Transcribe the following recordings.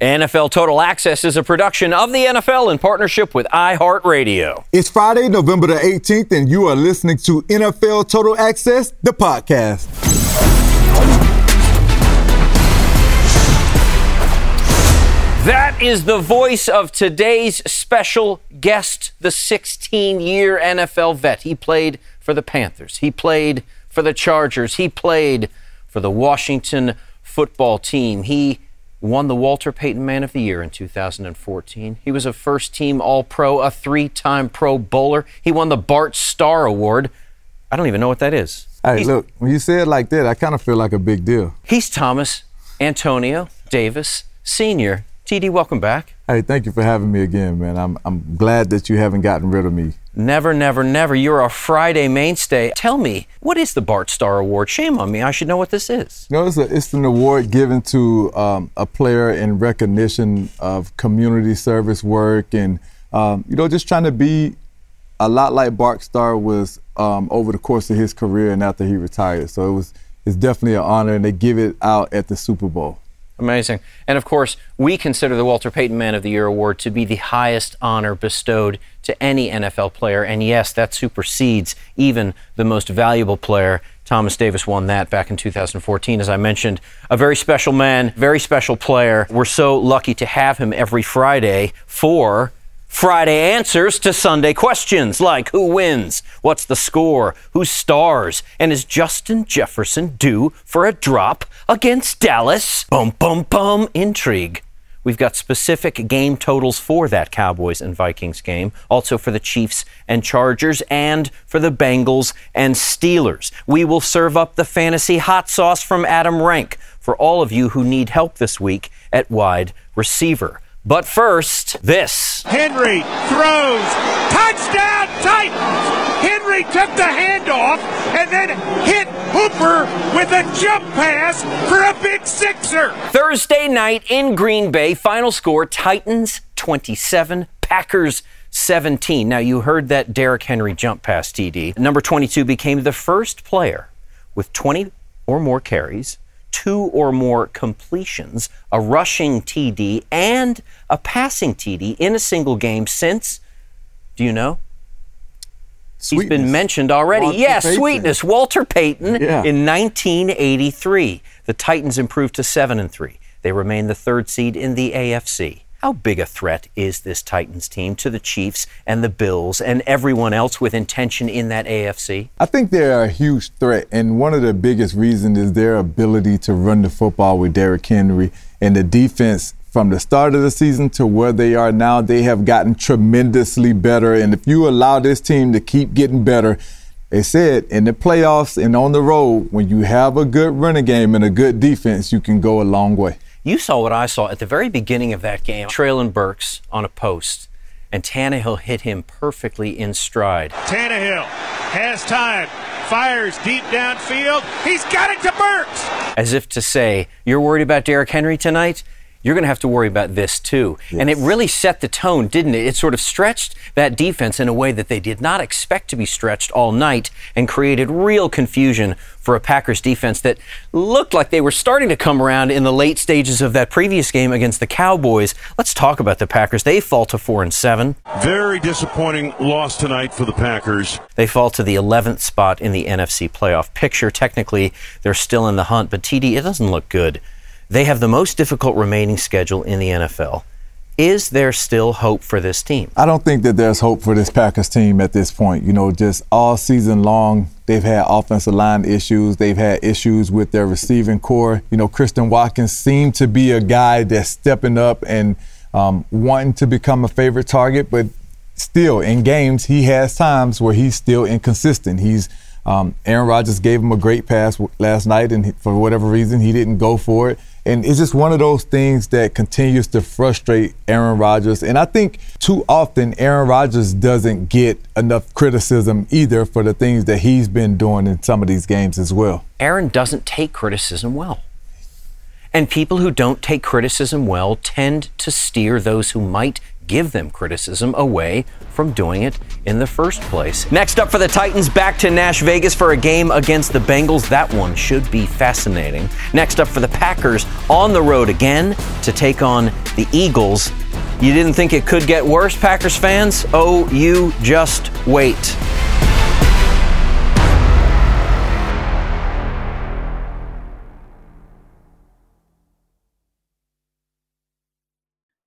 NFL Total Access is a production of the NFL in partnership with iHeartRadio. It's Friday, November the 18th, and you are listening to NFL Total Access, the podcast. That is the voice of today's special guest, the 16 year NFL vet. He played for the Panthers, he played for the Chargers, he played for the Washington football team. He won the Walter Payton Man of the Year in 2014. He was a first team All Pro, a three time Pro Bowler. He won the Bart Starr Award. I don't even know what that is. Hey, He's- look, when you say it like that, I kind of feel like a big deal. He's Thomas Antonio Davis Sr. TD, welcome back. Hey, thank you for having me again, man. I'm, I'm glad that you haven't gotten rid of me. Never, never, never. You're a Friday mainstay. Tell me, what is the Bart Starr Award? Shame on me. I should know what this is. Know, it's, a, it's an award given to um, a player in recognition of community service work and, um, you know, just trying to be a lot like Bart Starr was um, over the course of his career and after he retired. So it was it's definitely an honor, and they give it out at the Super Bowl. Amazing. And of course, we consider the Walter Payton Man of the Year award to be the highest honor bestowed to any NFL player. And yes, that supersedes even the most valuable player. Thomas Davis won that back in 2014. As I mentioned, a very special man, very special player. We're so lucky to have him every Friday for Friday answers to Sunday questions like who wins, what's the score, who stars, and is Justin Jefferson due for a drop against Dallas? Bum bum bum intrigue. We've got specific game totals for that Cowboys and Vikings game, also for the Chiefs and Chargers, and for the Bengals and Steelers. We will serve up the fantasy hot sauce from Adam Rank for all of you who need help this week at wide receiver. But first, this. Henry throws. Touchdown Titans! Henry took the handoff and then hit Hooper with a jump pass for a big sixer. Thursday night in Green Bay, final score Titans 27, Packers 17. Now, you heard that Derrick Henry jump pass TD. Number 22 became the first player with 20 or more carries, two or more completions, a rushing TD, and a passing TD in a single game since, do you know? He's been mentioned already. Walter yes, Payton. sweetness. Walter Payton Yeah. in 1983. The Titans improved to 7 and 3. They remain the third seed in the AFC. How big a threat is this Titans team to the Chiefs and the Bills and everyone else with intention in that AFC? I think they're a huge threat, and one of the biggest reasons is their ability to run the football with Derrick Henry and the defense. From the start of the season to where they are now, they have gotten tremendously better. And if you allow this team to keep getting better, they said in the playoffs and on the road, when you have a good running game and a good defense, you can go a long way. You saw what I saw at the very beginning of that game. Treylon Burks on a post, and Tannehill hit him perfectly in stride. Tannehill has time, fires deep downfield. He's got it to Burks. As if to say, You're worried about Derrick Henry tonight? You're going to have to worry about this too. Yes. And it really set the tone, didn't it? It sort of stretched that defense in a way that they did not expect to be stretched all night and created real confusion for a Packers defense that looked like they were starting to come around in the late stages of that previous game against the Cowboys. Let's talk about the Packers. They fall to 4 and 7. Very disappointing loss tonight for the Packers. They fall to the 11th spot in the NFC playoff picture. Technically, they're still in the hunt, but TD, it doesn't look good. They have the most difficult remaining schedule in the NFL. Is there still hope for this team? I don't think that there's hope for this Packers team at this point. You know, just all season long, they've had offensive line issues. They've had issues with their receiving corps. You know, Christian Watson seemed to be a guy that's stepping up and um, wanting to become a favorite target, but still in games, he has times where he's still inconsistent. He's um, Aaron Rodgers gave him a great pass last night, and for whatever reason, he didn't go for it. And it's just one of those things that continues to frustrate Aaron Rodgers. And I think too often Aaron Rodgers doesn't get enough criticism either for the things that he's been doing in some of these games as well. Aaron doesn't take criticism well. And people who don't take criticism well tend to steer those who might give them criticism away from doing it in the first place. Next up for the Titans, back to Nash Vegas for a game against the Bengals. That one should be fascinating. Next up for the Packers, on the road again to take on the Eagles. You didn't think it could get worse, Packers fans? Oh, you just wait.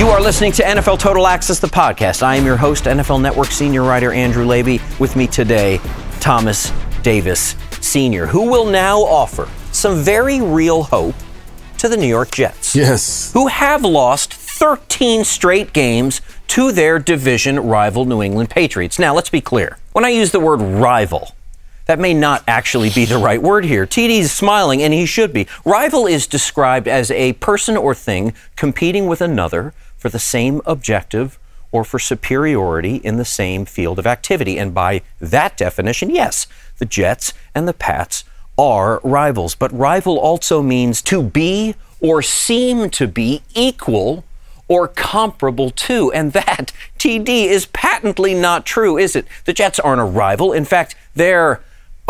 You are listening to NFL Total Access, the podcast. I am your host, NFL Network senior writer Andrew Levy. With me today, Thomas Davis Sr., who will now offer some very real hope to the New York Jets. Yes. Who have lost 13 straight games to their division rival New England Patriots. Now, let's be clear. When I use the word rival, that may not actually be the right word here. TD is smiling, and he should be. Rival is described as a person or thing competing with another for the same objective or for superiority in the same field of activity. And by that definition, yes, the Jets and the Pats are rivals. But rival also means to be or seem to be equal or comparable to. And that, TD, is patently not true, is it? The Jets aren't a rival. In fact, their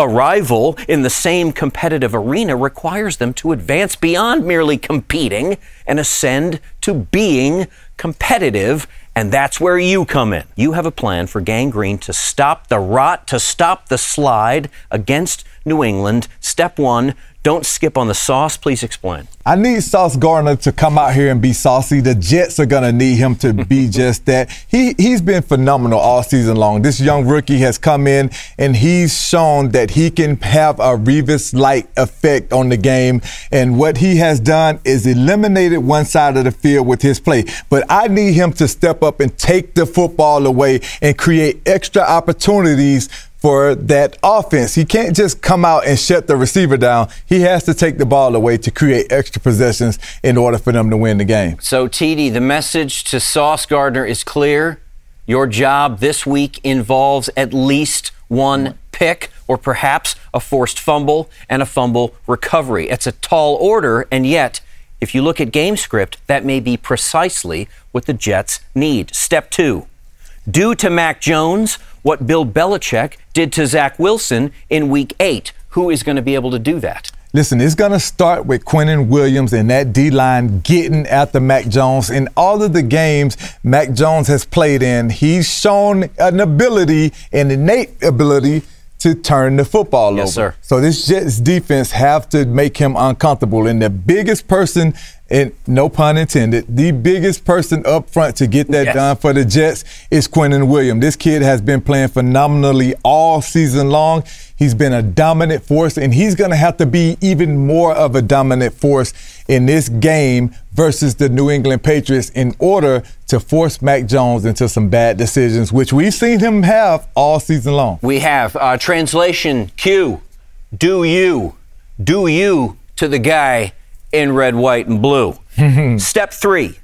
arrival in the same competitive arena requires them to advance beyond merely competing and ascend to being competitive. And that's where you come in. You have a plan for Gang Green to stop the rot, to stop the slide against New England. Step one, don't skip on the sauce. Please explain. I need Sauce Gardner to come out here and be saucy. The Jets are going to need him to be just that. He, he's been phenomenal all season long. This young rookie has come in and he's shown that he can have a Revis like effect on the game. And what he has done is eliminated one side of the field with his play. But I need him to step up and take the football away and create extra opportunities for that offense. He can't just come out and shut the receiver down. He has to take the ball away to create extra possessions in order for them to win the game. So, TD, the message to Sauce Gardner is clear. Your job this week involves at least one pick or perhaps a forced fumble and a fumble recovery. It's a tall order, and yet, if you look at game script, that may be precisely what the Jets need. Step two Do to Mac Jones what Bill Belichick did to Zach Wilson in week eight. Who is going to be able to do that? Listen, it's going to start with Quinnen Williams and that D line getting after Mac Jones. In all of the games Mac Jones has played in, he's shown an ability, an innate ability to turn the football yes, over. Sir. So this Jets defense have to make him uncomfortable. And the biggest person and no pun intended, the biggest person up front to get that yes. done for the Jets is Quinnen Williams. This kid has been playing phenomenally all season long. He's been a dominant force, and he's going to have to be even more of a dominant force in this game versus the New England Patriots in order to force Mac Jones into some bad decisions, which we've seen him have all season long. We have. Uh, translation Q. Do you. Do you to the guy in red, white, and blue. Step three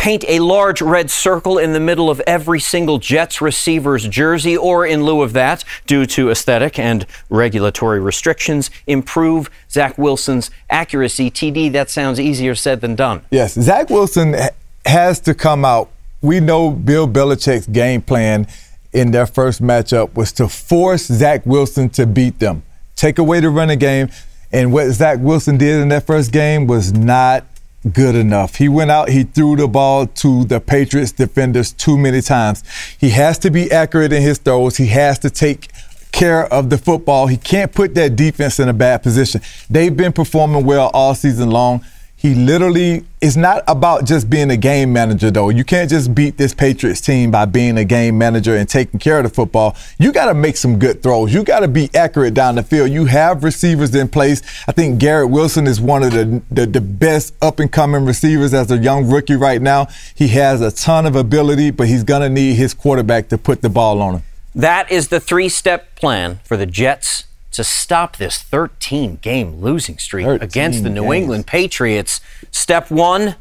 paint a large red circle in the middle of every single Jets receiver's jersey, or in lieu of that, due to aesthetic and regulatory restrictions, improve Zach Wilson's accuracy. TD, that sounds easier said than done. Yes, Zach Wilson has to come out. We know Bill Belichick's game plan in their first matchup was to force Zach Wilson to beat them. Take away the running game, and what Zach Wilson did in that first game was not good enough. He went out, he threw the ball to the Patriots defenders too many times. He has to be accurate in his throws. He has to take care of the football. He can't put that defense in a bad position. They've been performing well all season long. He literally is not about just being a game manager, though. You can't just beat this Patriots team by being a game manager and taking care of the football. You got to make some good throws. You got to be accurate down the field. You have receivers in place. I think Garrett Wilson is one of the, the, the best up and coming receivers as a young rookie right now. He has a ton of ability, but he's going to need his quarterback to put the ball on him. That is the three step plan for the Jets to stop this 13 game losing streak against the New games. England Patriots. Step one,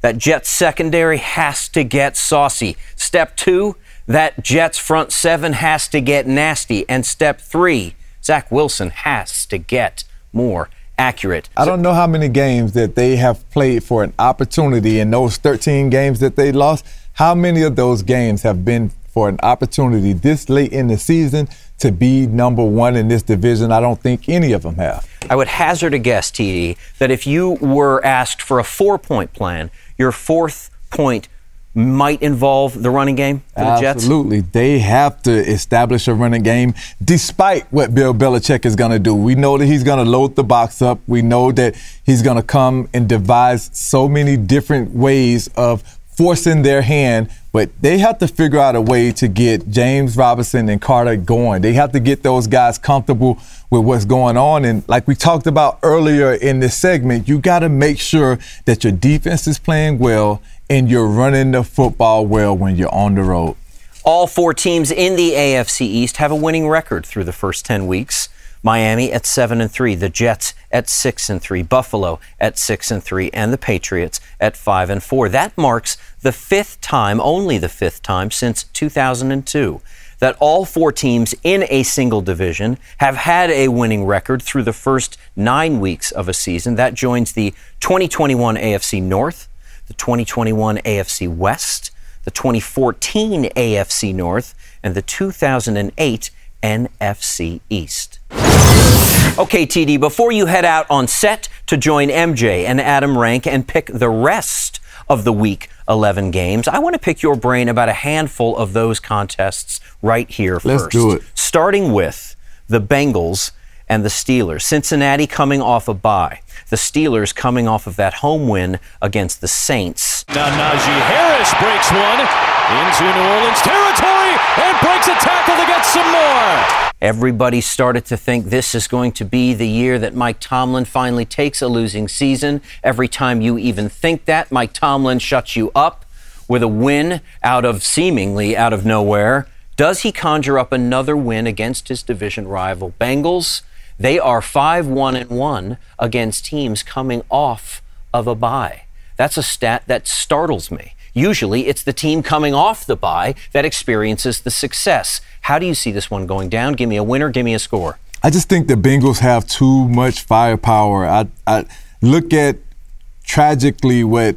that Jets secondary has to get saucy. Step two, that Jets front seven has to get nasty. And step three, Zach Wilson has to get more accurate. I don't know how many games that they have played for an opportunity in those 13 games that they lost. How many of those games have been for an opportunity this late in the season to be number one in this division. I don't think any of them have. I would hazard a guess, TD, that if you were asked for a four point plan, your fourth point might involve the running game for the Jets? Absolutely. They have to establish a running game despite what Bill Belichick is going to do. We know that he's going to load the box up. We know that he's going to come and devise so many different ways of forcing their hand, but they have to figure out a way to get James Robinson and Carter going. They have to get those guys comfortable with what's going on. And like we talked about earlier in this segment, you got to make sure that your defense is playing well and you're running the football well when you're on the road. All four teams in the AFC East have a winning record through the first 10 weeks. Miami at 7 and 3, the Jets at 6 and 3, Buffalo at 6 and 3, and the Patriots at 5 and 4. That marks the fifth time, only the fifth time since 2002 that all four teams in a single division have had a winning record through the first 9 weeks of a season. That joins the 2021 AFC North, the 2021 AFC West, the 2014 AFC North, and the 2008 NFC East. Okay, TD, before you head out on set to join MJ and Adam Rank and pick the rest of the week 11 games, I want to pick your brain about a handful of those contests right here Let's first. do it. Starting with the Bengals and the Steelers. Cincinnati coming off a bye. The Steelers coming off of that home win against the Saints. Now Najee Harris breaks one into New Orleans territory and breaks a tackle to get some more. Everybody started to think this is going to be the year that Mike Tomlin finally takes a losing season. Every time you even think that, Mike Tomlin shuts you up with a win out of seemingly out of nowhere. Does he conjure up another win against his division rival Bengals? They are 5 1 and 1 against teams coming off of a bye. That's a stat that startles me. Usually it's the team coming off the bye that experiences the success. How do you see this one going down? Give me a winner, give me a score. I just think the Bengals have too much firepower. I, I look at tragically what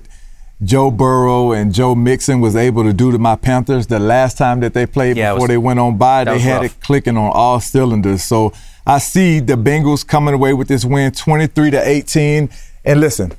Joe Burrow and Joe Mixon was able to do to my Panthers the last time that they played Yeah, before was- they went on by. They had rough. it clicking on all cylinders. So I see the Bengals coming away with this win 23 to 18. And listen,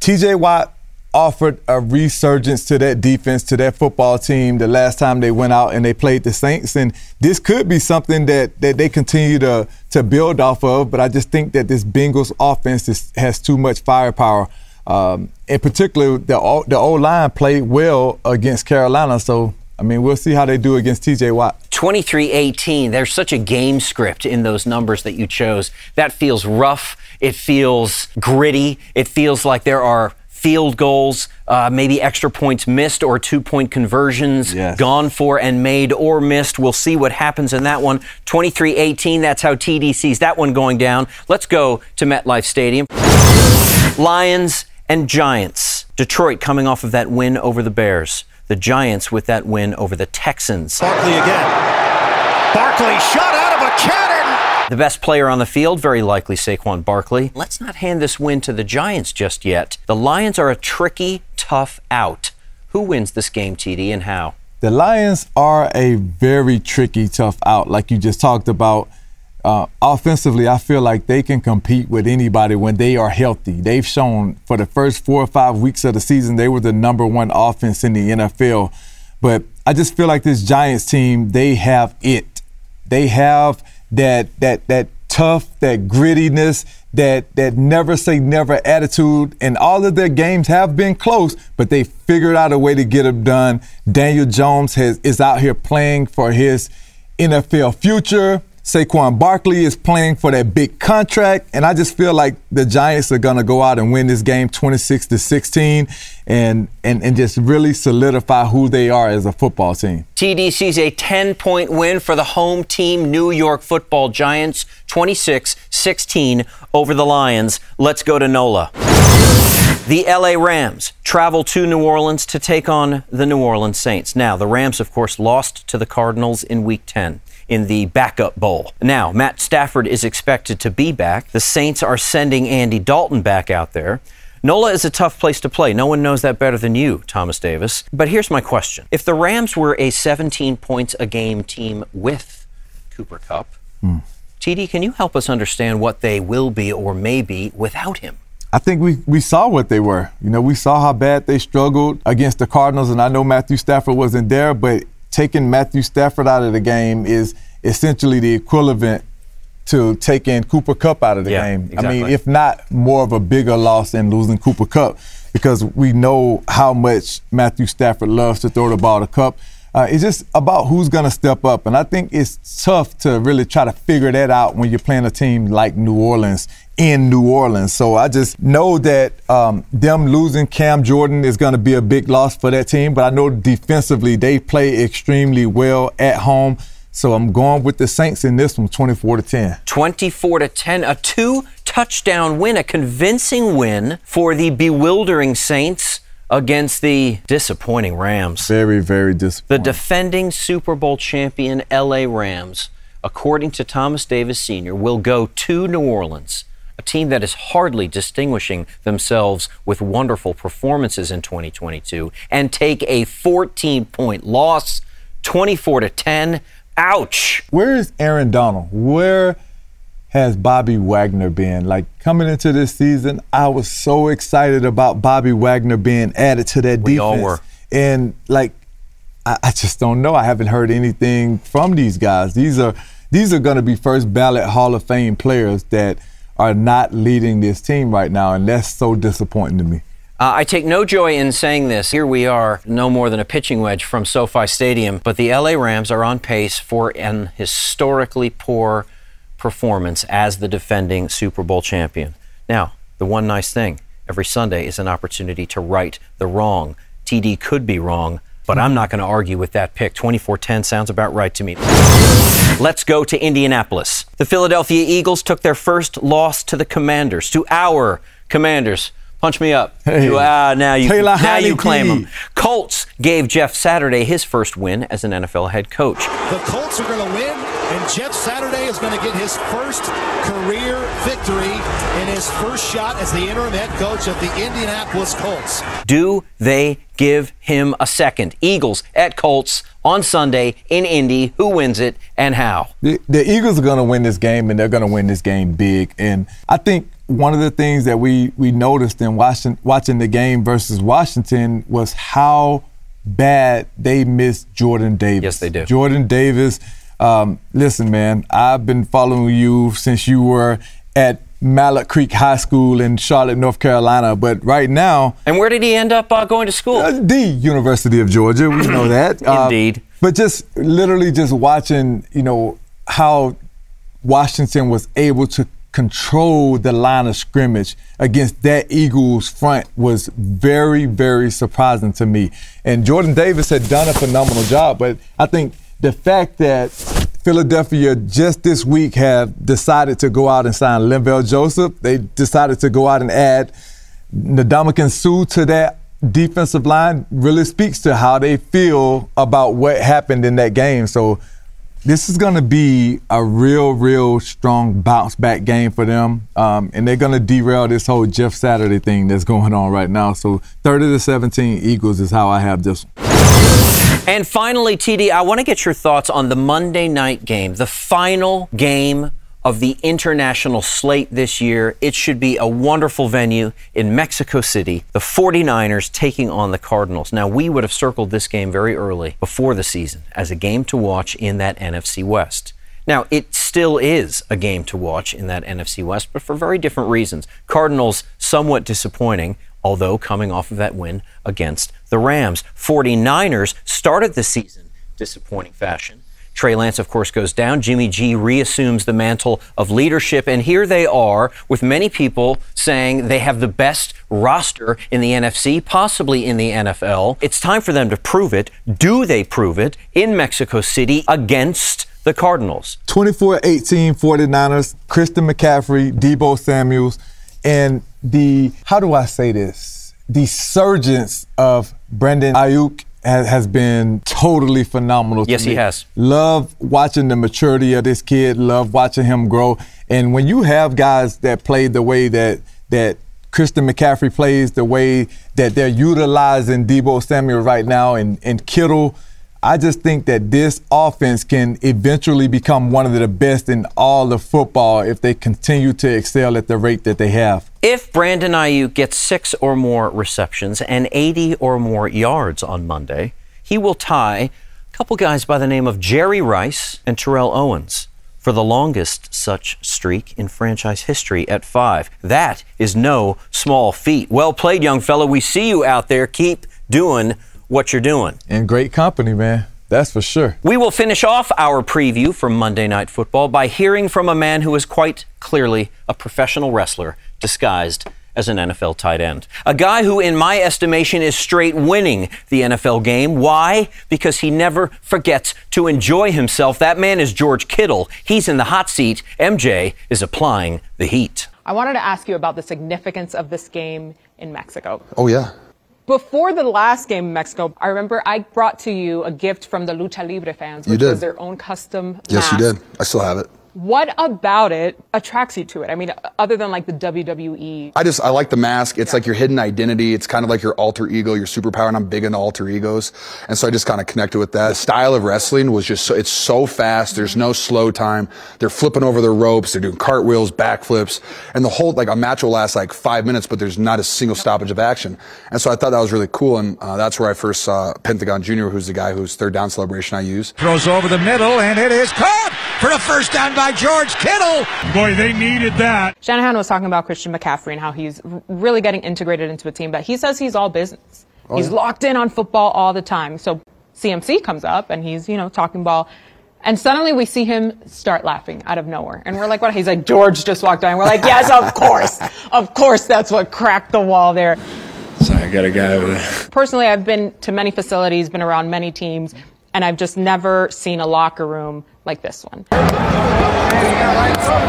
TJ Watt offered a resurgence to that defense, to that football team the last time they went out and they played the Saints. And this could be something that, that they continue to, to build off of. But I just think that this Bengals offense is, has too much firepower. Um, in particular, the, O- the O line played well against Carolina. So, I mean, we'll see how they do against TJ Watt. 23 18. There's such a game script in those numbers that you chose. That feels rough. It feels gritty. It feels like there are field goals, uh, maybe extra points missed or two point conversions Yes. gone for and made or missed. We'll see what happens in that one. 23 18. That's how TD sees that one going down. Let's go to MetLife Stadium. Lions and Giants. Detroit coming off of that win over the Bears. The Giants with that win over the Texans. Barkley again. Barkley shot out of a cannon. The best player on the field, very likely Saquon Barkley. Let's not hand this win to the Giants just yet. The Lions are a tricky, tough out. Who wins this game, TD, and how? The Lions are a very tricky, tough out, like you just talked about. Uh, offensively, I feel like they can compete with anybody when they are healthy. They've shown for the first four or five weeks of the season they were the number one offense in the NFL. But I just feel like this Giants team, they have it. They have that that that tough, that grittiness, that that never say never attitude. And all of their games have been close, but they figured out a way to get them done. Daniel Jones has is out here playing for his NFL future. Saquon Barkley is playing for that big contract, and I just feel like the Giants are gonna go out and win this game 26 to 16, and and and just really solidify who they are as a football team. TD sees a 10 point win for the home team, New York football Giants, 26 16 over the Lions. Let's go to NOLA. The LA Rams travel to New Orleans to take on the New Orleans Saints. Now, the Rams, of course, lost to the Cardinals in week 10 in the backup bowl. Now, Matt Stafford is expected to be back. The Saints are sending Andy Dalton back out there. NOLA is a tough place to play. No one knows that better than you, Thomas Davis. But here's my question If the Rams were a 17 points a game team with Cooper Kupp, hmm. TD, can you help us understand what they will be or may be without him? I think we, we saw what they were. You know, we saw how bad they struggled against the Cardinals, and I know Matthew Stafford wasn't there, but taking Matthew Stafford out of the game is essentially the equivalent to taking Cooper Kupp out of the Yeah, game. I mean, if not more of a bigger loss than losing Cooper Kupp, because we know how much Matthew Stafford loves to throw the ball to Kupp. Uh, it's just about who's going to step up. And I think it's tough to really try to figure that out when you're playing a team like New Orleans in New Orleans. So I just know that um, them losing Cam Jordan is going to be a big loss for that team. But I know defensively they play extremely well at home. So I'm going with the Saints in this one, 24 to 10. 24 to 10, a two touchdown win, a convincing win for the bewildering Saints against the disappointing Rams. Very, very disappointing. The defending Super Bowl champion LA Rams, according to Thomas Davis Sr., will go to New Orleans a team that is hardly distinguishing themselves with wonderful performances in 2022, and take a 14 point loss, 24 to 10. Ouch. Where is Aaron Donald? Where has Bobby Wagner been? Like coming into this season, I was so excited about Bobby Wagner being added to that We defense. all were. And like, I, I just don't know. I haven't heard anything from these guys. These are these are going to be first ballot Hall of Fame players that are not leading this team right now, and that's so disappointing to me. Uh, I take no joy in saying this. Here we are, no more than a pitching wedge from SoFi Stadium, but the LA Rams are on pace for an historically poor performance as the defending Super Bowl champion. Now, the one nice thing every Sunday is an opportunity to right the wrong. TD could be wrong, but I'm not going to argue with that pick. 24 10 sounds about right to me. Let's go to Indianapolis. The Philadelphia Eagles took their first loss to the Commanders, to our Commanders. Punch me up. Hey. You- ah, now you Taylor now you claim them. Colts gave Jeff Saturday his first win as an NFL head coach. The Colts are going to win, and Jeff Saturday is going to get his first career victory in his first shot as the interim head coach of the Indianapolis Colts. Do they give him a second? Eagles at Colts on Sunday in Indy. Who wins it and how? The, the Eagles are going to win this game, and they're going to win this game big. And I think one of the things that we we noticed in watching watching the game versus Washington was how bad they missed Jordan Davis. Yes, they do. Jordan Davis. Um, listen, man, I've been following you since you were at Mallard Creek High School in Charlotte, North Carolina. But right now, And where did he end up uh, going to school? uh, the University of Georgia. We know that. Uh, Indeed. but just literally just watching, you know, how Washington was able to control the line of scrimmage against that Eagles front was very, very surprising to me. And Jordan Davis had done a phenomenal job, but I think the fact that Philadelphia just this week have decided to go out and sign Linval Joseph, they decided to go out and add Ndamukong Suh to that defensive line really speaks to how they feel about what happened in that game. So this is going to be a real, real strong bounce back game for them, um, and they're going to derail this whole Jeff Saturday thing that's going on right now. So 30 to 17 Eagles is how I have this. one. And finally, TD, I want to get your thoughts on the Monday night game, the final game of the international slate this year. It should be a wonderful venue in Mexico City. The 49ers taking on the Cardinals. Now, we would have circled this game very early before the season as a game to watch in that NFC West. Now, it still is a game to watch in that NFC West, but for very different reasons. Cardinals somewhat disappointing, although coming off of that win against the Rams. 49ers started the season disappointing fashion. Trey Lance, of course, goes down. Jimmy G reassumes the mantle of leadership. And here they are, with many people saying they have the best roster in the NFC, possibly in the NFL. It's time for them to prove it. Do they prove it in Mexico City against the Cardinals? 24 18 49ers, Christian McCaffrey, Deebo Samuels, and the, how do I say this? The surgence of Brandon Aiyuk has, has been totally phenomenal. to Yes, he me. has. Love watching the maturity of this kid, love watching him grow. And when you have guys that play the way that, that Christian McCaffrey plays, the way that they're utilizing Deebo Samuel right now and, and Kittle, I just think that this offense can eventually become one of the best in all of football if they continue to excel at the rate that they have. If Brandon Aiyuk gets six or more receptions and 80 or more yards on Monday, he will tie a couple guys by the name of Jerry Rice and Terrell Owens for the longest such streak in franchise history at five. That is no small feat. Well played, young fellow. We see you out there. Keep doing what you're doing. In great company, man. That's for sure. We will finish off our preview for Monday Night Football by hearing from a man who is quite clearly a professional wrestler disguised as an NFL tight end. A guy who, in my estimation, is straight winning the NFL game. Why? Because he never forgets to enjoy himself. That man is George Kittle. He's in the hot seat. MJ is applying the heat. I wanted to ask you about the significance of this game in Mexico. Oh, yeah. Before the last game in Mexico, I remember I brought to you a gift from the Lucha Libre fans, You which did. was their own custom Yes, you did. I still have it. What about it attracts you to it? I mean, other than like the WWE. I just I like the mask. It's like your hidden identity. It's kind of like your alter ego, your superpower. And I'm big into alter egos, and so I just kind of connected with that. The style of wrestling was just so, it's so fast. There's no slow time. They're flipping over the ropes. They're doing cartwheels, backflips, and the whole like a match will last like five minutes, but there's not a single stoppage of action. And so I thought that was really cool, and uh, that's where I first saw Pentagon Jr., who's the guy whose third down celebration I use. Throws over the middle, and it is caught for the first down by George Kittle. Boy, they needed that. Shanahan was talking about Christian McCaffrey and how he's really getting integrated into a team, but he says he's all business. Oh, he's yeah. locked in on football all the time. So CMC comes up and he's, you know, talking ball. And suddenly we see him start laughing out of nowhere. And we're like, what? He's like, George just walked by. And we're like, yes, of course. Of course, that's what cracked the wall there. So I got a guy over there. Personally, I've been to many facilities, been around many teams, and I've just never seen a locker room like this one.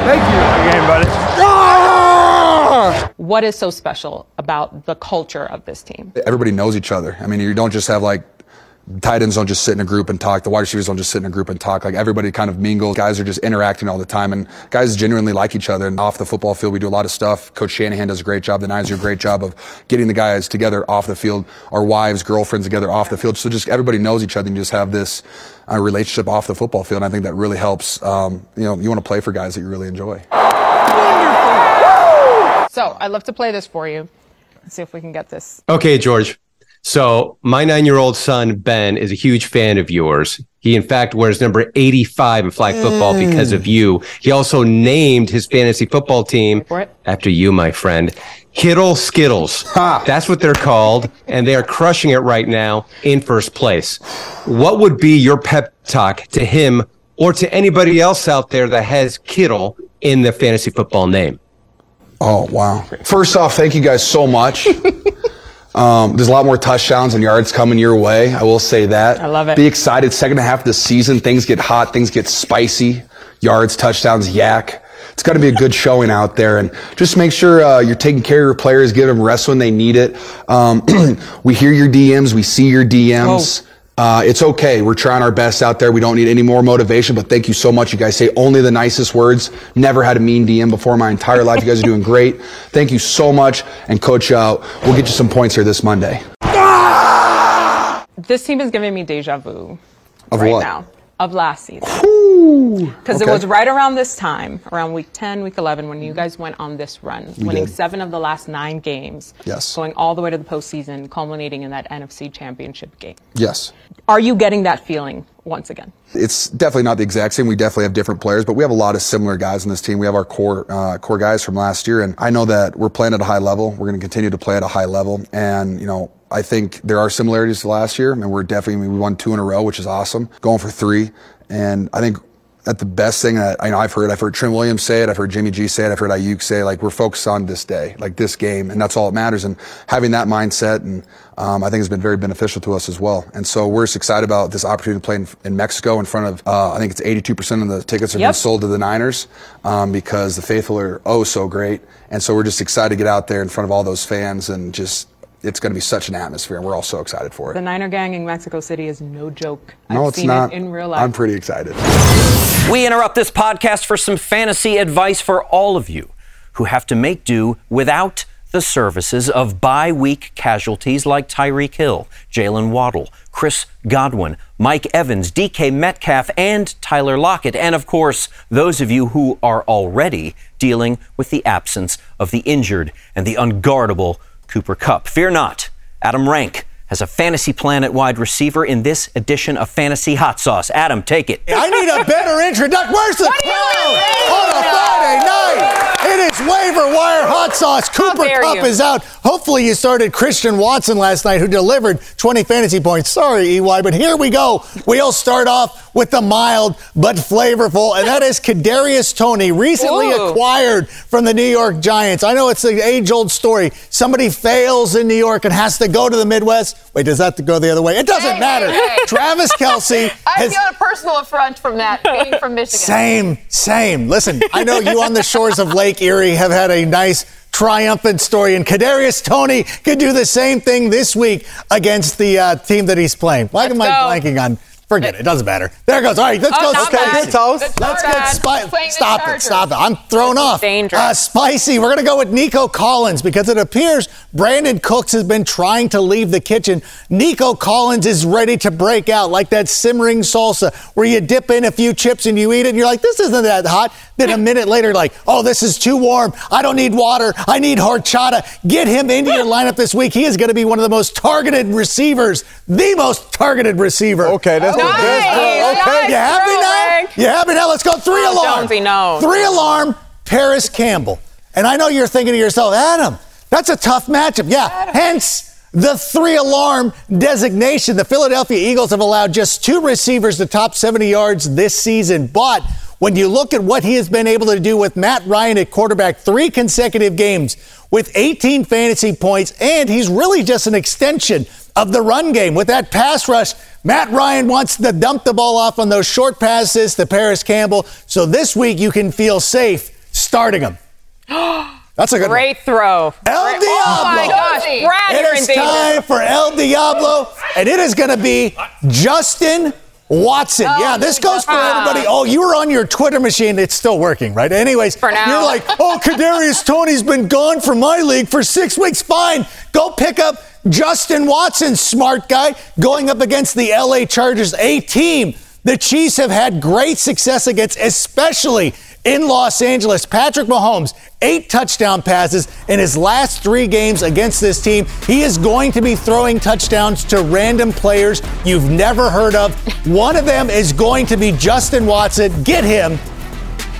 Thank you. Again, buddy. What is so special about the culture of this team? Everybody knows each other. I mean, you don't just have like tight ends don't just sit in a group and talk. The wide receivers don't just sit in a group and talk. Like everybody kind of mingles. Guys are just interacting all the time, and guys genuinely like each other. And off the football field, we do a lot of stuff. Coach Shanahan does a great job. The Niners do a great job of getting the guys together off the field. Our wives, girlfriends together off the field. So just everybody knows each other, and you just have this uh, relationship off the football field. And I think that really helps. Um, you know, you want to play for guys that you really enjoy. So I'd love to play this for you. Let's see if we can get this. Okay, George. So my nine-year-old son Ben is a huge fan of yours. He, in fact, wears number 85 in flag football mm. because of you. He also named his fantasy football team after you, my friend. Kittle Skittles. That's what they're called, and they are crushing it right now in first place. What would be your pep talk to him or to anybody else out there that has Kittle in the fantasy football name? Oh, wow. First off, thank you guys so much. Um, there's a lot more touchdowns and yards coming your way. I will say that. I love it. Be excited. Second half of the season, things get hot, things get spicy. Yards, touchdowns, yak. It's got to be a good showing out there, and just make sure uh, you're taking care of your players, give them rest when they need it. Um, we hear your DMs, we see your DMs. Uh, it's okay. We're trying our best out there. We don't need any more motivation, but thank you so much. You guys say only the nicest words. Never had a mean DM before in my entire life. You guys are doing great. Thank you so much. And coach, uh, we'll get you some points here this Monday. This team is giving me deja vu Of right what? now of last season. Because Okay. it was right around this time, around week 10, week 11, when you guys went on this run, winning did. seven of the last nine games, Yes. going all the way to the postseason, culminating in that NFC championship game. Yes. Are you getting that feeling once again? It's definitely not the exact same. We definitely have different players, but we have a lot of similar guys on this team. We have our core uh, core guys from last year, and I know that we're playing at a high level. We're going to continue to play at a high level, and you know. I think there are similarities to last year, I and we're definitely we won two in a row, which is awesome. Going for three, and I think that the best thing that I know I've heard, I've heard Trent Williams say it, I've heard Jimmy G say it, I've heard Aiyuk say, like we're focused on this day, like this game, and that's all that matters. And having that mindset, and um, I think has been very beneficial to us as well. And so we're just excited about this opportunity to play in, in Mexico in front of, uh, I think it's 82% of the tickets have been Yep. sold to the Niners um, because the faithful are oh so great. And so we're just excited to get out there in front of all those fans and just. It's going to be such an atmosphere, and we're all so excited for it. The Niner gang in Mexico City is no joke. no, I've it's seen not. it in real life. I'm pretty excited. We interrupt this podcast for some fantasy advice for all of you who have to make do without the services of bye week casualties like Tyreek Hill, Jaylen Waddle, Chris Godwin, Mike Evans, DK Metcalf, and Tyler Lockett. And of course, those of you who are already dealing with the absence of the injured and the unguardable Cooper Kupp. Fear not, Adam Rank has a fantasy planet wide receiver in this edition of Fantasy Hot Sauce. Adam, take it. I need a better introduction. Where's the crowd on a Friday night? It is waiver wire hot sauce. Cooper Kupp you. is out. Hopefully, you started Christian Watson last night, who delivered 20 fantasy points. Sorry, EY, but here we go. We'll start off with the mild but flavorful, and that is Kadarius Toney, recently Ooh. acquired from the New York Giants. I know it's an age-old story. Somebody fails in New York and has to go to the Midwest. Wait, does that go the other way? It doesn't Hey, matter. hey, hey. Travis Kelce I has feel a personal affront from that, being from Michigan. same, same. Listen, I know you on the shores of Lake Erie have had a nice triumphant story, and Kadarius Toney could do the same thing this week against the uh, team that he's playing. Why am I go. blanking on Forget it. It doesn't matter. There it goes. All right, let's Oh, go. not spicy. bad. Good toast. Let's Not get spicy. Stop it. Stop it. I'm thrown off. Dangerous. Uh, spicy. We're going to go with Nico Collins because it appears Brandin Cooks has been trying to leave the kitchen. Nico Collins is ready to break out like that simmering salsa where you dip in a few chips and you eat it and you're like, this isn't that hot. Then a minute later, like, oh, this is too warm. I don't need water. I need horchata. Get him into your lineup this week. He is going to be one of the most targeted receivers, the most targeted receiver. Okay, that's Nice. Okay, you happy now? You happy now? Let's go three Oh, alarm. Jonesy, no. Three alarm, Parris Campbell. And I know you're thinking to yourself, Adam, that's a tough matchup. Yeah, Adam. hence the three alarm designation. The Philadelphia Eagles have allowed just two receivers to top 70 yards this season. But when you look at what he has been able to do with Matt Ryan at quarterback, three consecutive games with 18 fantasy points, and he's really just an extension of the run game. With that pass rush, Matt Ryan wants to dump the ball off on those short passes to Parris Campbell. So this week you can feel safe starting him. That's a good one. Great throw. El Great- Oh my gosh, Brad, It is time for El Diablo, and it is going to be Justin Watson. Oh, yeah, this goes for everybody. Oh, you were on your Twitter machine. It's still working, right? Anyways, For now. you're like, oh, Kadarius Toney's been gone from my league for six weeks. Fine, go pick up Justin Watson, smart guy, going up against the LA Chargers, a team the Chiefs have had great success against, especially in Los Angeles. Patrick Mahomes, eight touchdown passes in his last three games against this team. He is going to be throwing touchdowns to random players you've never heard of. One of them is going to be Justin Watson. Get him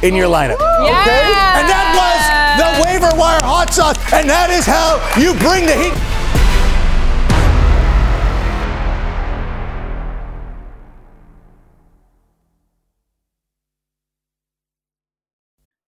in your lineup. Okay? And that was the waiver wire hot sauce. And that is how you bring the heat.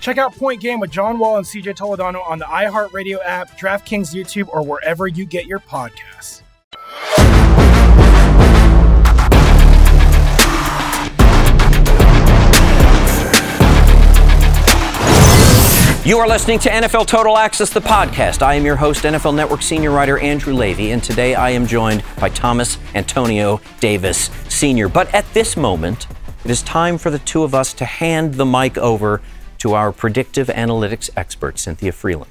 Check out Point Game with John Wall and CJ Toledano on the iHeartRadio app, DraftKings YouTube, or wherever you get your podcasts. You are listening to NFL Total Access, the podcast. I am your host, NFL Network senior writer Andrew Levy, and today I am joined by Thomas Antonio Davis Sr. But at this moment, it is time for the two of us to hand the mic over to our predictive analytics expert, Cynthia Frelund,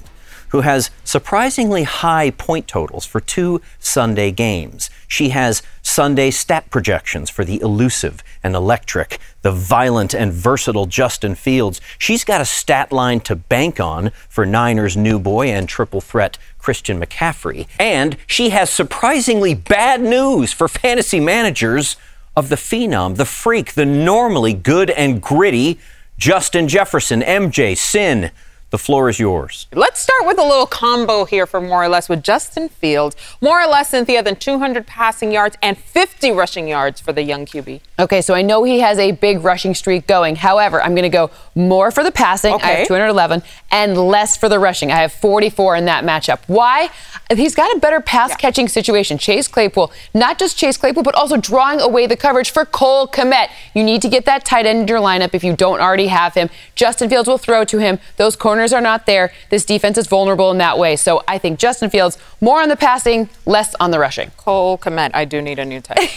who has surprisingly high point totals for two Sunday games. She has Sunday stat projections for the elusive and electric, the violent and versatile Justin Fields. She's got a stat line to bank on for Niners new boy and triple threat Christian McCaffrey. And she has surprisingly bad news for fantasy managers of the phenom, the freak, the normally good and gritty Justin Jefferson, MJ, Sin. The floor is yours. Let's start with a little combo here for more or less with Justin Fields. More or less, Cynthia, than 200 passing yards and 50 rushing yards for the young QB. Okay, so I know he has a big rushing streak going. However, I'm going to go more for the passing. Okay. I Okay. have 211 and less for the rushing. I have 44 in that matchup. Why? He's got a better pass catching situation. Chase Claypool, not just Chase Claypool, but also drawing away the coverage for Cole Kmet. You need to get that tight end in your lineup if you don't already have him. Justin Fields will throw to him. Those corners are not there. This defense is vulnerable in that way. So I think Justin Fields more on the passing, less on the rushing. Cole Kmet, I do need a new tight.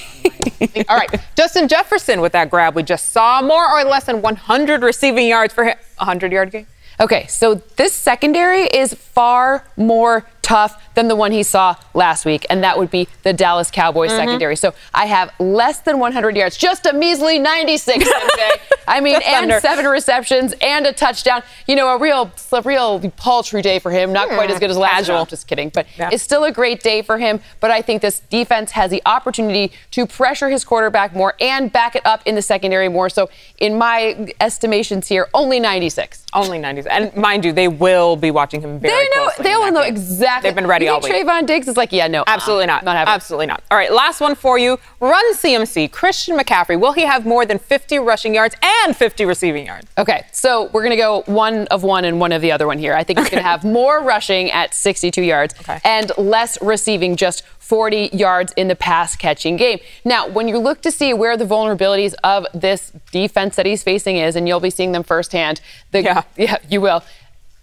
All right, Justin Jefferson with that grab we just saw, more or less than 100 receiving yards for him. 100 yard game. Okay, so this secondary is far more tough than the one he saw last week, and that would be the Dallas Cowboys Mhm. secondary. So I have less than 100 yards, just a measly 96, I mean, Just and under. seven receptions and a touchdown. You know, a real, a real paltry day for him. Not quite Hmm, as good as last week. Just kidding, but it's still a great day for him. But I think this defense has the opportunity to pressure his quarterback more and back it up in the secondary more. So in my estimations here, only 96. Only 96. And mind you, they will be watching him very They know. They all know game. Exactly. They've been ready you all think week. Trevon Diggs is like, yeah, no, uh-uh. Absolutely not. Not having. Absolutely not. All right, last one for you. Run CMC. Christian McCaffrey. Will he have more than 50 rushing yards and 50 receiving yards? Okay, so we're going to go one of one and one of the other one here. I think he's going to have more rushing at 62 yards and less receiving, just 40 yards in the pass catching game. Now, when you look to see where the vulnerabilities of this defense that he's facing is, and you'll be seeing them firsthand, the, yeah. yeah, you will.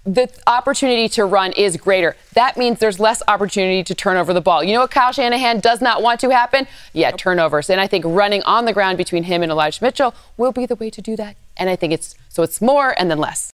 The opportunity to run is greater. That means there's less opportunity to turn over the ball. You know what Kyle Shanahan does not want to happen? Yeah, turnovers. And I think running on the ground between him and Elijah Mitchell will be the way to do that. And I think it's so it's more and then less.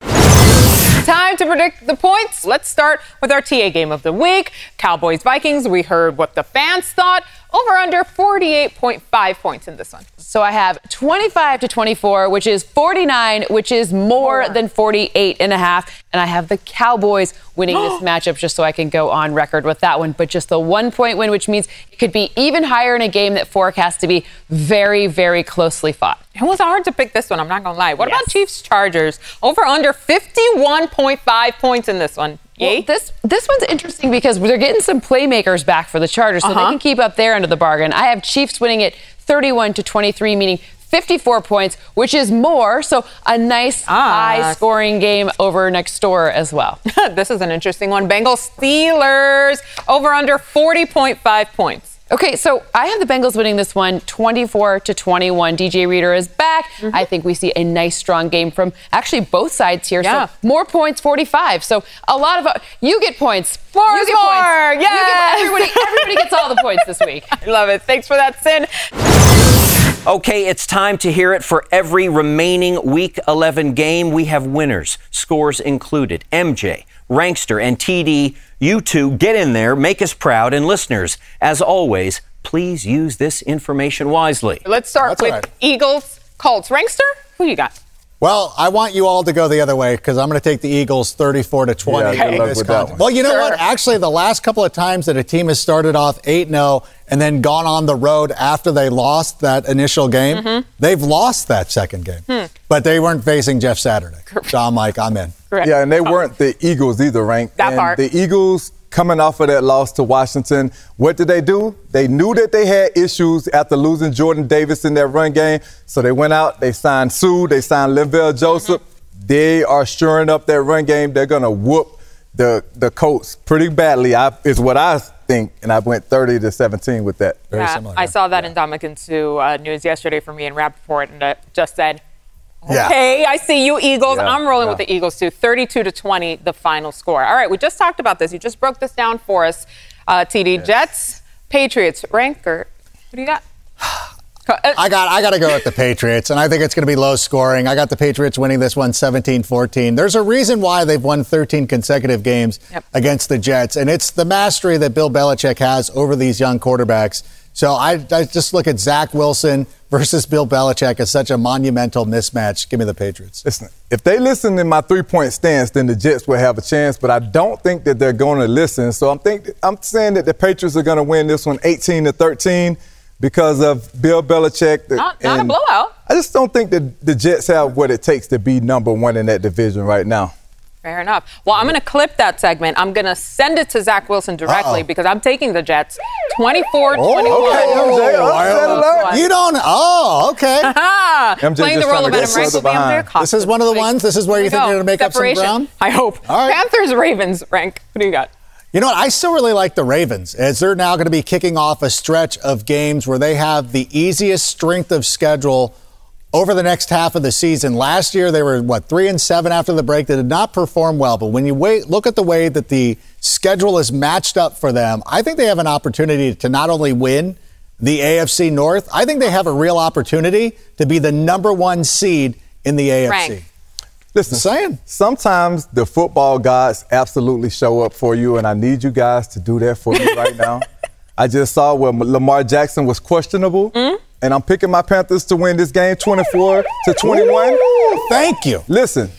Time to predict the points. Let's start with our TA game of the week. Cowboys Vikings. We heard what the fans thought. Over under 48.5 points in this one. So I have 25 to 24, which is 49, which is more, than 48 and a half. And I have the Cowboys winning this matchup just so I can go on record with that one. But just the one point win, which means it could be even higher in a game that forecasts to be very, very closely fought. It was hard to pick this one, I'm not going to lie. What about Chiefs Chargers? Over under 51.5 points in this one. Well, this this one's interesting because they're getting some playmakers back for the Chargers, so they Uh-huh. can keep up their end of the bargain. I have Chiefs winning it 31 to 23, meaning 54 points, which is more. So a nice high scoring game over next door as well. this is an interesting one. Bengals Steelers. Over under 40.5 points. Okay, so I have the Bengals winning this one 24 to 21. DJ Reader is back. Mm-hmm. I think we see a nice strong game from actually both sides here. Yeah. So more points 45. So a lot of uh, you get points. More you more. points. You get- Yes. everybody, everybody gets all the points this week. I love it. Thanks for that, Sin. Okay, it's time to hear it for every remaining Week 11 game. We have winners, scores included. MJ, Rankster, and TD, you two get in there, make us proud. And listeners, as always, please use this information wisely. Let's start That's with all right. Eagles Colts. Rankster, who you got? Well, I want you all to go the other way because I'm going to take the Eagles 34 to 20. Yeah, good in this contest. Well, you know Sure. what? Actually, the last couple of times that a team has started off 8 0 and then gone on the road after they lost that initial game, Mm-hmm. they've lost that second game. Hmm. But they weren't facing Jeff Saturday. So I'm like, I'm in. Correct. Yeah, and they weren't the Eagles either, Rank. That and part. The Eagles coming off of that loss to Washington, what did they do? They knew that they had issues after losing Jordan Davis in that run game, so they went out, they signed Suh, they signed Linval Joseph. They are shoring up that run game. They're gonna whoop the the Colts pretty badly. I, is what I think, and I went 30 to 17 with that. yeah, I saw that in Ndamukong Suh uh, news yesterday for me in Rapoport, and uh, just said, Yeah. Okay, I see you, Eagles. Yeah, I'm rolling yeah. with the Eagles too. 32 to 20, the final score. All right, we just talked about this. You just broke this down for us. Uh, TD Jets, Patriots, ranker. What do you got? I got I got to go with the Patriots, and I think it's going to be low scoring. I got the Patriots winning this one 17-14. There's a reason why they've won 13 consecutive games Yep. against the Jets, and it's the mastery that Bill Belichick has over these young quarterbacks. So I, I just look at Zach Wilson versus Bill Belichick is such a monumental mismatch. Give me the Patriots. Listen, if they listen to my three point stance, then the Jets will have a chance. But I don't think that they're going to listen. So I'm think I'm saying that the Patriots are going to win this one 18 to 13. because of Bill Belichick. Not, not a blowout. I just don't think that the Jets have what it takes to be number one in that division right now. Fair enough. Well, I'm going to clip that segment. I'm going to send it to Zach Wilson directly Uh-oh. because I'm taking the Jets 24 Oh, 21. okay, upset oh, alert. You don't. Oh, okay. MJ Playing the just role trying of to Adam get Rice will be further under behind. This is one of the ones. This is where you think you're going to make up some ground. I hope. All right. Panthers, Ravens, rank. What do you got? You know what? I still really like the Ravens as they're now going to be kicking off a stretch of games where they have the easiest strength of schedule over the next half of the season. Last year they were what three and seven after the break. They did not perform well, but when you wait, look at the way that the schedule is matched up for them. I think they have an opportunity to not only win the AFC North. I think they have a real opportunity to be the number one seed in the AFC. Frank. Listen, saying. sometimes the football gods absolutely show up for you, and I need you guys to do that for me right now. I just saw where Lamar Jackson was questionable, Hmm? And I'm picking my Panthers to win this game 24 to 21. Thank you. Listen,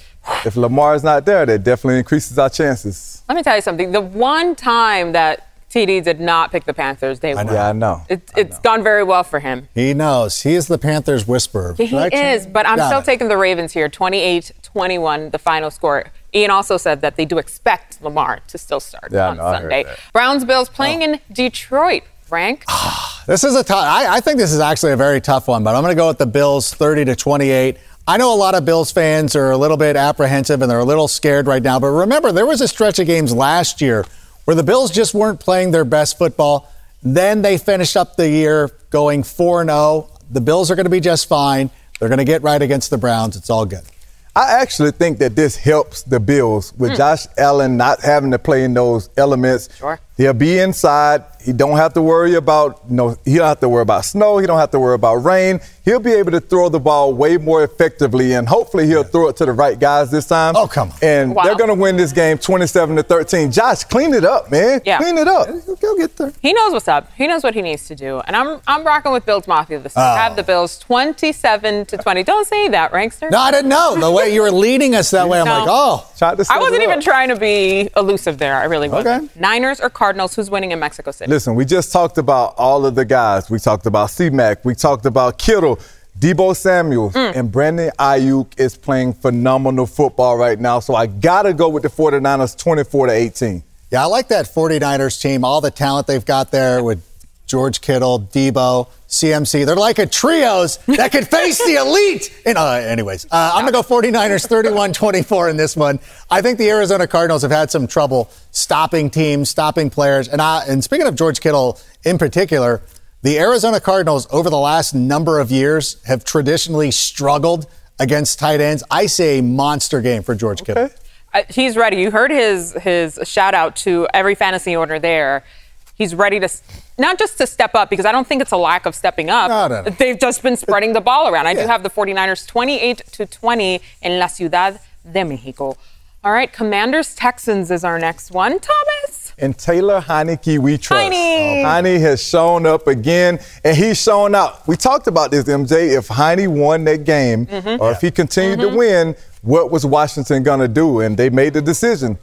if Lamar is not there, that definitely increases our chances. Let me tell you something. The one time that TD did not pick the Panthers, they won. Yeah, I know. It, it's gone very well for him. He knows. He is the Panthers whisperer. Yeah, he change- is, but I'm Got still it. taking the Ravens here, 28-21, the final score. Ian also said that they do expect Lamar to still start Yeah, on know, I heard Sunday. that. Browns Bills playing oh. in Detroit. Frank, This is a tough. I, I think this is actually a very tough one, but I'm going to go with the Bills, 30 to 28. I know a lot of Bills fans are a little bit apprehensive and they're a little scared right now. But remember, there was a stretch of games last year where the Bills just weren't playing their best football. Then they finished up the year going 4 0. The Bills are going to be just fine. They're going to get right against the Browns. It's all good. I actually think that this helps the Bills with Hmm. Josh Allen not having to play in those elements. Sure. He'll be inside. He don't have to worry about you know, he don't have to worry about snow. He don't have to worry about rain. He'll be able to throw the ball way more effectively, and hopefully he'll throw it to the right guys this time. Oh, come on. And Wow. they're going to win this game 27 to 13. Josh, clean it up, man. Yeah. Clean it up. Go get there. he knows what's up. He knows what he needs to do. And I'm I'm rocking with Bills Mafia this week. Oh. I have the Bills 27 to 20. Don't say that, Rankster. No, I didn't know. The way you were leading us that way, I'm No. like, oh. Tried to I wasn't even trying to be elusive there. I really wasn't. Okay. Niners or Cardinals? Who's winning in Mexico City? Listen, we just talked about all of the guys. We talked about C-Mac. We talked about Kittle, Deebo Samuel, Mm. and Brandon Aiyuk is playing phenomenal football right now. So I got to go with the 49ers 24 to 18. Yeah, I like that 49ers team, all the talent they've got there with George Kittle, Deebo, CMC. They're like a trios that could face the elite. And, uh, anyways, uh, I'm going to go 49ers 31 24 in this one. I think the Arizona Cardinals have had some trouble stopping teams, stopping players. And, I, and speaking of George Kittle in particular, the Arizona Cardinals over the last number of years have traditionally struggled against tight ends. I say a monster game for George Kittle. Uh, he's ready. You heard his his shout out to every fantasy owner there. He's ready to not just to step up because I don't think it's a lack of stepping up. No, no, no. They've just been spreading the ball around. I do have the 49ers 28 to 20 in La Ciudad de Mexico. All right, Commanders Texans is our next one. Thomas. And Taylor Heinicke, we trust. Heine. Heine has shown up again, and he's shown out. We talked about this, MJ. If Heine won that game, Mm-hmm. or if he continued to win, what was Washington going to do? And they made the decision.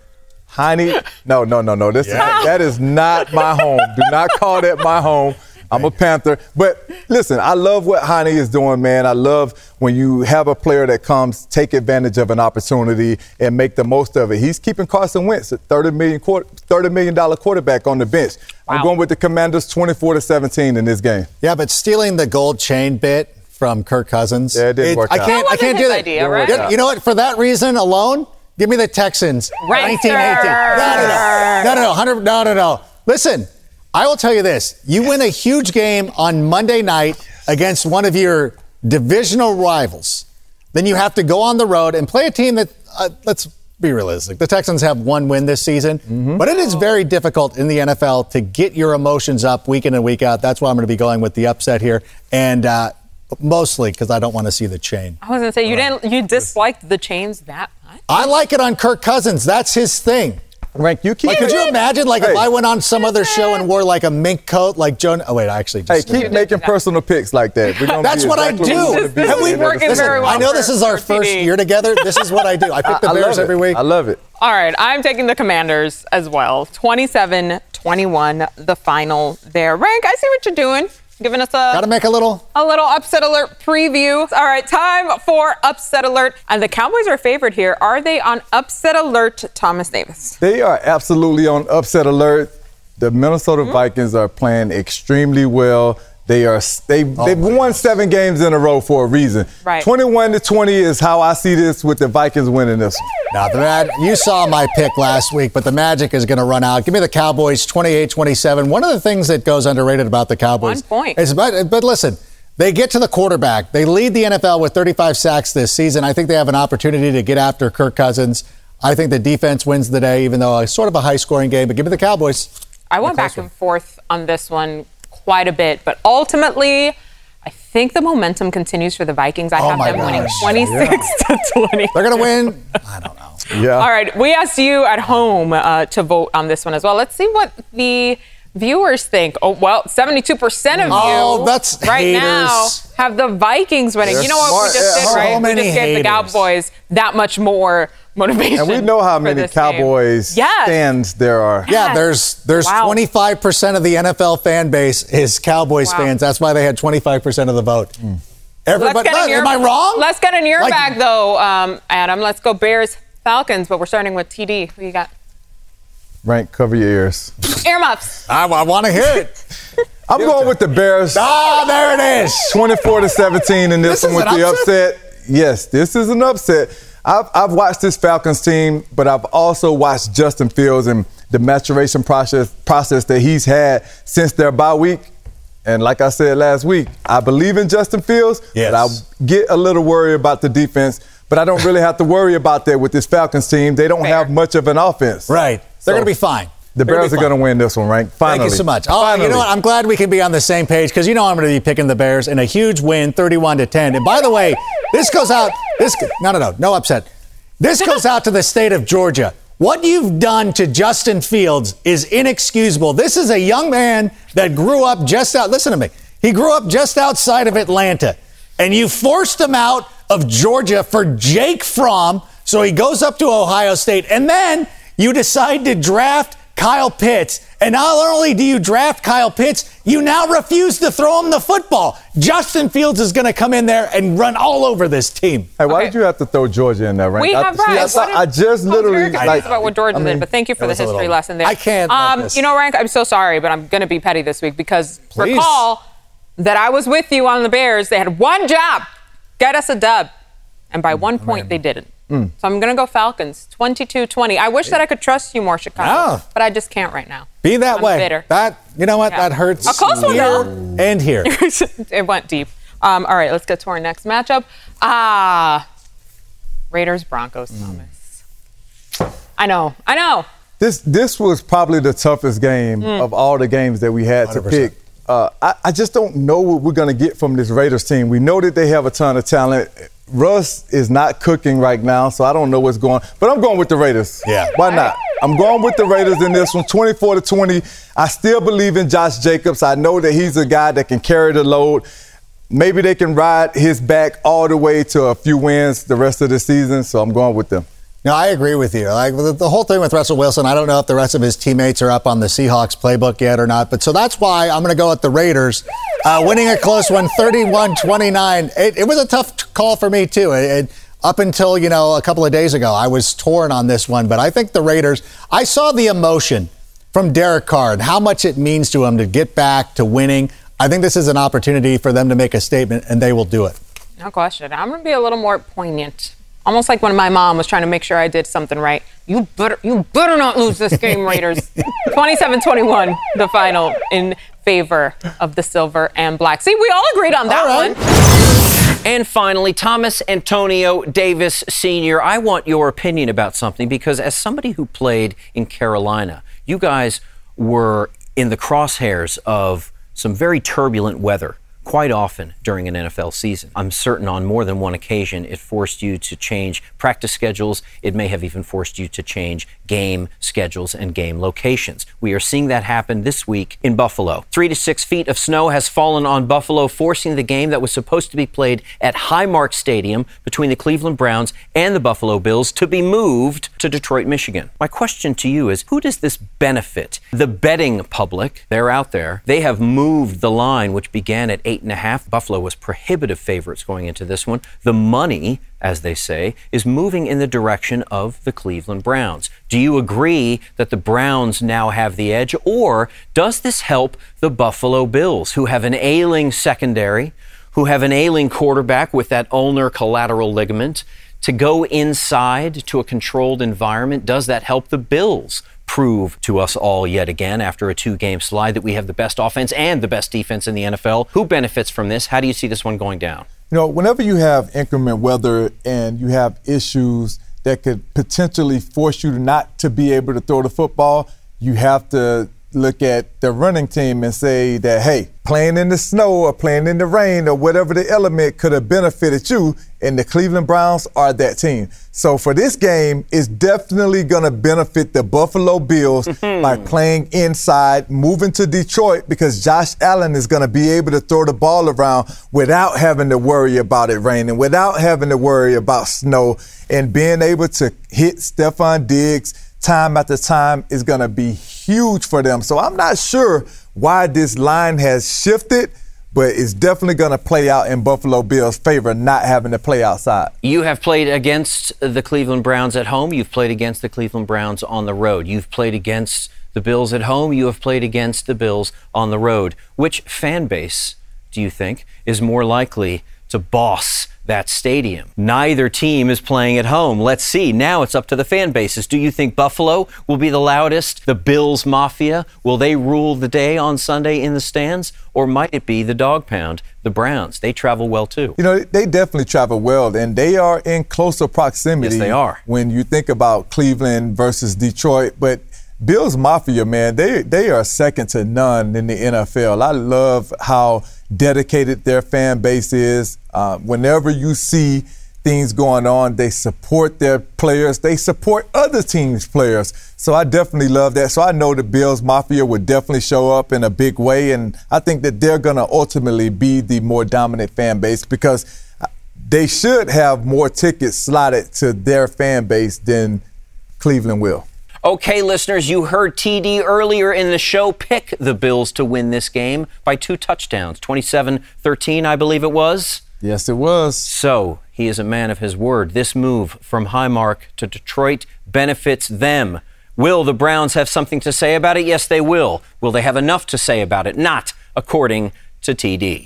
Heine, no, no, no, no. This that is not my home. Do not call that my home. I'm a Panther. But listen, I love what Heine is doing, man. I love when you have a player that comes, take advantage of an opportunity and make the most of it. He's keeping Carson Wentz at 30 million quarter, $30 million quarterback on the bench. I'm going with the Commanders 24 to 17 in this game. Yeah, but stealing the gold chain bit from Kirk Cousins. Yeah, it didn't work I out. can't. That I can't wasn't do that. idea, right? You know what? For that reason alone, give me the Texans. Rankster. 1918. No, no, no, no, no, no, 100, no, no, no. Listen, I will tell you this: you win a huge game on Monday night against one of your divisional rivals, then you have to go on the road and play a team that. Uh, let's be realistic. The Texans have one win this season, but it is very difficult in the NFL to get your emotions up week in and week out. That's why I'm going to be going with the upset here, and uh, mostly because I don't want to see the chain. I was gonna say you uh, didn't you disliked the chains that much. I like it on Kirk Cousins. That's his thing. Rank, you keep Like, could you imagine, like, if I went on some other show and wore like a mink coat, like Joan? Oh wait, I actually Hey, just. keep making personal picks like that. We're gonna That's be what I exactly do. we This at is the end of the working season. very well I know for- this is our first TV. year together. This is what I do. I pick the I Bears every week. I love it. All right, I'm taking the Commanders as well. 27 21, the final there. Rank, I see what you're doing. Giving us a Got to make a little. a little upset alert preview. All right, time for upset alert. And the Cowboys are favored here. Are they on upset alert, Thomas Davis? They are absolutely on upset alert. The Minnesota hmm? Vikings are playing extremely well. They are they oh, they've won seven games in a row for a reason. Right. 21 to 20 is how I see this with the Vikings winning this. Now, the Mad- you saw my pick last week, but the magic is going to run out. Give me the Cowboys 28 27. One of the things that goes underrated about the Cowboys One point. is, but, but listen, they get to the quarterback. They lead the NFL with 35 sacks this season. I think they have an opportunity to get after Kirk Cousins. I think the defense wins the day, even though it's sort of a high scoring game, but give me the Cowboys. I went back and forth on this one quite a bit, but ultimately, I think the momentum continues for the Vikings. I Oh have my them winning gosh. 26 to 20. They're going to win. I don't know. Yeah. All right, we asked you at home uh, to vote on this one as well. Let's see what the viewers think. Oh, well, 72% of you Oh, that's right haters. now have the Vikings winning. They're you know what we just did, So right? many we just gave the haters. Cowboys that much more motivation. And we know how many. Cowboys Yes. fans there are. Yeah, there's there's Wow. 25% of the NFL fan base is Cowboys Wow. fans. That's why they had 25% of the vote. Everybody, Let's get in your, am I wrong? Let's get in your Like- bag, though, um, Adam. Let's go Bears, Falcons, but we're starting with TD. Who you got? Rank, cover your ears. Earmuffs. I, I want to hear it. I'm going with the Bears. Ah, there it is. 24 to 17 in this, This one with an the upset? upset. Yes, this is an upset. I've, I've watched this Falcons team, but I've also watched Justin Fields and the maturation process process that he's had since their bye week. And like I said last week, I believe in Justin Fields, Yes. but I get a little worried about the defense. But I don't really have to worry about that with this Falcons team. They don't have much of an offense. Right. They're So, going to be fine. The Bears are going to win this one, right? Finally. Thank you so much. Oh, you know what? I'm glad we can be on the same page because you know I'm going to be picking the Bears in a huge win, 31 to 10. And by the way, this goes out. This no, no, no, no upset. This goes out to the state of Georgia. What you've done to Justin Fields is inexcusable. This is a young man that grew up just out. Listen to me. He grew up just outside of Atlanta, and you forced him out of Georgia for Jake Fromm. So he goes up to Ohio State, and then you decide to draft Kyle Pitts. And not only do you draft Kyle Pitts, you now refuse to throw him the football. Justin Fields is going to come in there and run all over this team. Hey, why did you have to throw Georgia in there, right? We I, have see, I, right. saw- What I just literally like about what Georgia I mean, did, but thank you for the history little- lesson there. I can't Um, you know, Rank, I'm so sorry, but I'm going to be petty this week because Please. recall that I was with you on the Bears. They had one job: get us a dub, and by one point they didn't. Mm. So I'm going to go Falcons, 22-20. I wish that I could trust you more, Chicago, Yeah. but I just can't right now. Be that I'm way. bitter. That you know what? Yeah. That hurts. A close one, here though. and here. it went deep. Um, all right, let's get to our next matchup. Ah, Raiders Broncos. Mm. Thomas. I know. I know. This this was probably the toughest game Mm. of all the games that we had to 100%. pick. Uh, I, I just don't know what we're going to get from this Raiders team. We know that they have a ton of talent. Russ is not cooking right now, so I don't know what's going. But I'm going with the Raiders. Yeah. Why not? I'm going with the Raiders in this one, 24 to 20. I still believe in Josh Jacobs. I know that he's a guy that can carry the load. Maybe they can ride his back all the way to a few wins the rest of the season. So I'm going with them. No, I agree with you. Like the, whole thing with Russell Wilson, I don't know if the rest of his teammates are up on the Seahawks playbook yet or not. But so that's why I'm going to go with the Raiders, uh, winning a close one, 31-29. It, it was a tough call for me too. It, it- up until you know a couple of days ago, I was torn on this one. But I think the Raiders. I saw the emotion from Derek Carr and how much it means to him to get back to winning. I think this is an opportunity for them to make a statement, and they will do it. No question. I'm going to be a little more poignant. Almost like when my mom was trying to make sure I did something right. You better, you better not lose this game, Raiders. 27-21, the final in favor of the silver and black. See, we all agreed on that one. And finally, Thomas Antonio Davis Sr., I want your opinion about something because as somebody who played in Carolina, you guys were in the crosshairs of some very turbulent weather quite often during an NFL season. I'm certain on more than one occasion it forced you to change practice schedules. It may have even forced you to change game schedules and game locations. We are seeing that happen this week in Buffalo. Three to six feet of snow has fallen on Buffalo, forcing the game that was supposed to be played at Highmark Stadium between the Cleveland Browns and the Buffalo Bills to be moved to Detroit, Michigan. My question to you is who does this benefit? The betting public, they're out there. They have moved the line, which began at eight and a half. Buffalo was prohibitive favorites going into this one. The money, as they say, is moving in the direction of the Cleveland Browns. Do you agree that the Browns now have the edge, or does this help the Buffalo Bills, who have an ailing secondary, who have an ailing quarterback with that ulnar collateral ligament? To go inside to a controlled environment, does that help the Bills prove to us all yet again after a two game slide that we have the best offense and the best defense in the NFL. Who benefits from this? How do you see this one going down? You know, whenever you have inclement weather and you have issues that could potentially force you to not to be able to throw the football, you have to look at the running team and say that, hey, playing in the snow or playing in the rain or whatever the element could have benefited you, and the Cleveland Browns are that team. So for this game, it's definitely going to benefit the Buffalo Bills by playing inside, moving to Detroit because Josh Allen is going to be able to throw the ball around without having to worry about it raining, without having to worry about snow, and being able to hit Stefon Diggs time after time is going to be huge for them. So I'm not sure why this line has shifted, but it's definitely going to play out in Buffalo Bills' favor not having to play outside. You have played against the Cleveland Browns at home. You've played against the Cleveland Browns on the road. You've played against the Bills at home. You have played against the Bills on the road. Which fan base do you think is more likely to boss that stadium. Neither team is playing at home. Let's see. Now it's up to the fan bases. Do you think Buffalo will be the loudest? The Bills Mafia? Will they rule the day on Sunday in the stands? Or might it be the dog pound, the Browns? They travel well too. You know, they definitely travel well, and they are in closer proximity. Yes, they are. When you think about Cleveland versus Detroit, but Bills Mafia, man, they they are second to none in the NFL. I love how dedicated their fan base is. Uh, whenever you see things going on, they support their players. They support other teams' players. So I definitely love that. So I know the Bills Mafia would definitely show up in a big way, and I think that they're going to ultimately be the more dominant fan base because they should have more tickets slotted to their fan base than Cleveland will. Okay, listeners, you heard TD earlier in the show pick the Bills to win this game by two touchdowns, 27 13, I believe it was. Yes, it was. So he is a man of his word. This move from Highmark to Detroit benefits them. Will the Browns have something to say about it? Yes, they will. Will they have enough to say about it? Not, according to TD.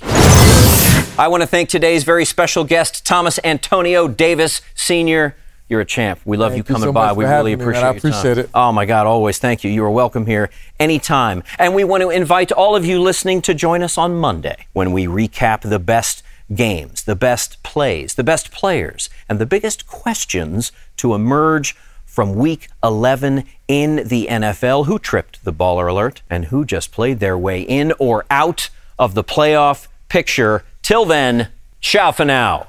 I want to thank today's very special guest, Thomas Antonio Davis, Sr. You're a champ. We love Thank you you coming so by. We really having me, man. appreciate I your time. appreciate it. Oh my God, always thank you. You are welcome here anytime. And we want to invite all of you listening to join us on Monday when we recap the best games, the best plays, the best players, and the biggest questions to emerge from week 11 in the NFL. Who tripped the baller alert and who just played their way in or out of the playoff picture. Till then, ciao for now.